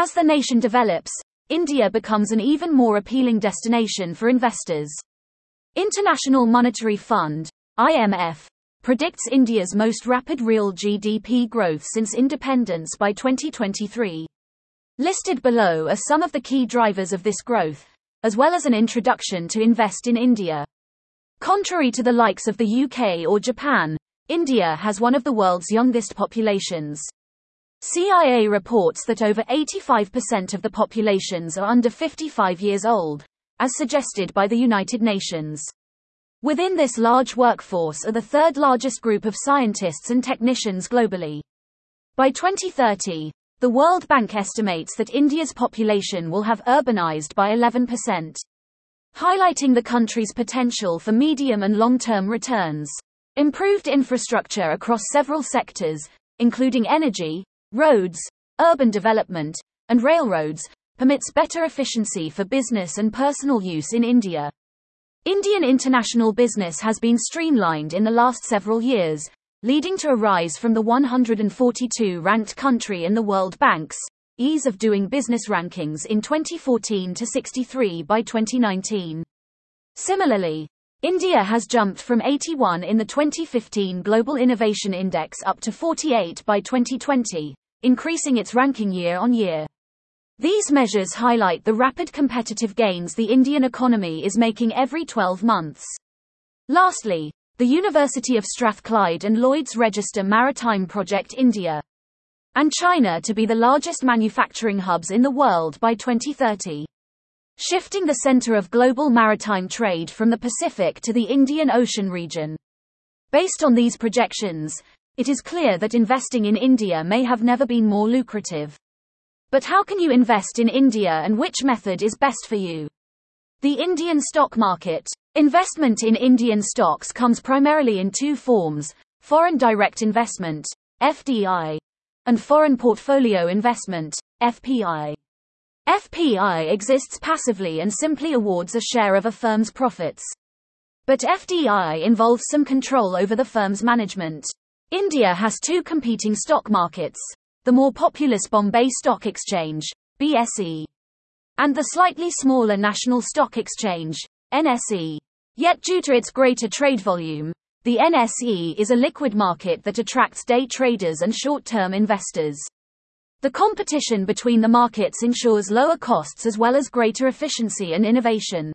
As the nation develops, India becomes an even more appealing destination for investors. International Monetary Fund, IMF, predicts India's most rapid real GDP growth since independence by 2023. Listed below are some of the key drivers of this growth, as well as an introduction to invest in India. Contrary to the likes of the UK or Japan, India has one of the world's youngest populations. CIA reports that over 85% of the populations are under 55 years old, as suggested by the United Nations. Within this large workforce are the third largest group of scientists and technicians globally. By 2030, the World Bank estimates that India's population will have urbanized by 11%, highlighting the country's potential for medium and long-term returns. Improved infrastructure across several sectors, including energy, roads, urban development, and railroads, permits better efficiency for business and personal use in India. Indian international business has been streamlined in the last several years, leading to a rise from the 142 ranked country in the World Bank's Ease of Doing Business rankings in 2014 to 63 by 2019. Similarly, India has jumped from 81 in the 2015 Global Innovation Index up to 48 by 2020, increasing its ranking year on year. These measures highlight the rapid competitive gains the Indian economy is making every 12 months. Lastly, the University of Strathclyde and Lloyd's Register Maritime Project India and China to be the largest manufacturing hubs in the world by 2030. Shifting the center of global maritime trade from the Pacific to the Indian Ocean region. Based on these projections, it is clear that investing in India may have never been more lucrative. But how can you invest in India and which method is best for you? The Indian stock market. Investment in Indian stocks comes primarily in two forms foreign direct investment, FDI, and foreign portfolio investment, FPI. FPI exists passively and simply awards a share of a firm's profits. But FDI involves some control over the firm's management. India has two competing stock markets the more populous Bombay Stock Exchange, BSE, and the slightly smaller National Stock Exchange, NSE. Yet due to its greater trade volume, the NSE is a liquid market that attracts day traders and short-term investors. The competition between the markets ensures lower costs as well as greater efficiency and innovation.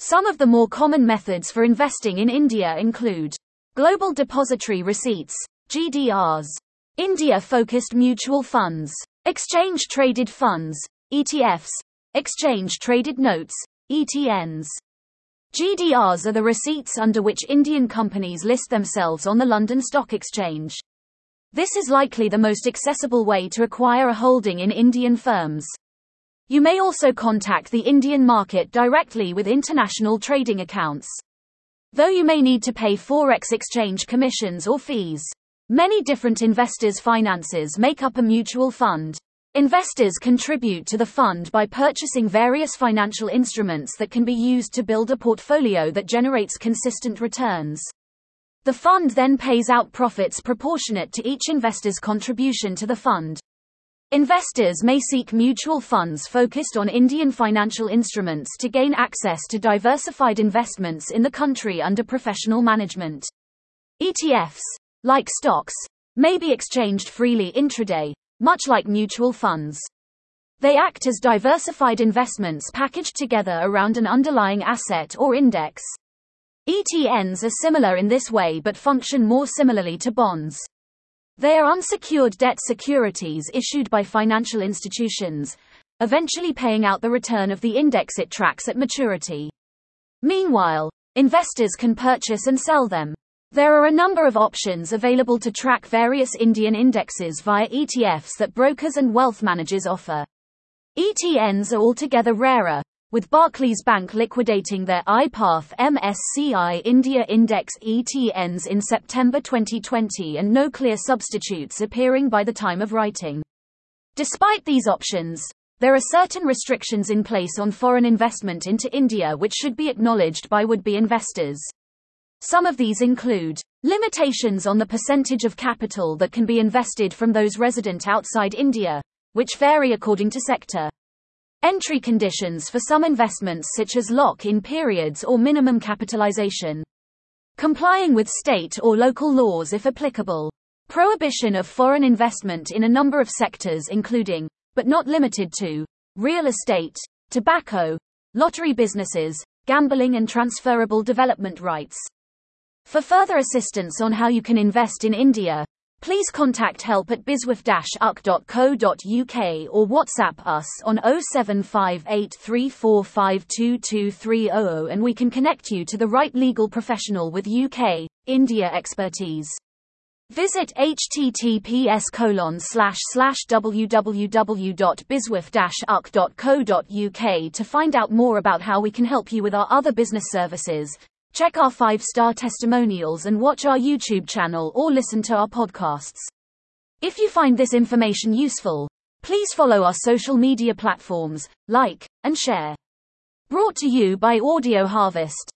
Some of the more common methods for investing in India include Global Depository Receipts, GDRs, India-focused mutual funds, exchange-traded funds, ETFs, exchange-traded notes, ETNs. GDRs are the receipts under which Indian companies list themselves on the London Stock Exchange. This is likely the most accessible way to acquire a holding in Indian firms. You may also contact the Indian market directly with international trading accounts. Though you may need to pay forex exchange commissions or fees. Many different investors' finances make up a mutual fund. Investors contribute to the fund by purchasing various financial instruments that can be used to build a portfolio that generates consistent returns. The fund then pays out profits proportionate to each investor's contribution to the fund. Investors may seek mutual funds focused on Indian financial instruments to gain access to diversified investments in the country under professional management. ETFs, like stocks, may be exchanged freely intraday, much like mutual funds. They act as diversified investments packaged together around an underlying asset or index. ETNs are similar in this way but function more similarly to bonds. They are unsecured debt securities issued by financial institutions, eventually paying out the return of the index it tracks at maturity. Meanwhile, investors can purchase and sell them. There are a number of options available to track various Indian indexes via ETFs that brokers and wealth managers offer. ETNs are altogether rarer, with Barclays Bank liquidating their iPath MSCI India Index ETNs in September 2020 and no clear substitutes appearing by the time of writing. Despite these options, there are certain restrictions in place on foreign investment into India which should be acknowledged by would be investors. Some of these include limitations on the percentage of capital that can be invested from those resident outside India, which vary according to sector. Entry conditions for some investments such as lock-in periods or minimum capitalization. Complying with state or local laws if applicable. Prohibition of foreign investment in a number of sectors including, but not limited to, real estate, tobacco, lottery businesses, gambling and transferable development rights. For further assistance on how you can invest in India, please contact help at biswif-uk or WhatsApp us on 07583452230 and we can connect you to the right legal professional with UK, India expertise. Visit https colon slash slash www.biswif-uk to find out more about how we can help you with our other business services. Check our five star testimonials and watch our YouTube channel or listen to our podcasts. If you find this information useful, please follow our social media platforms, like, and share. Brought to you by Audio Harvest.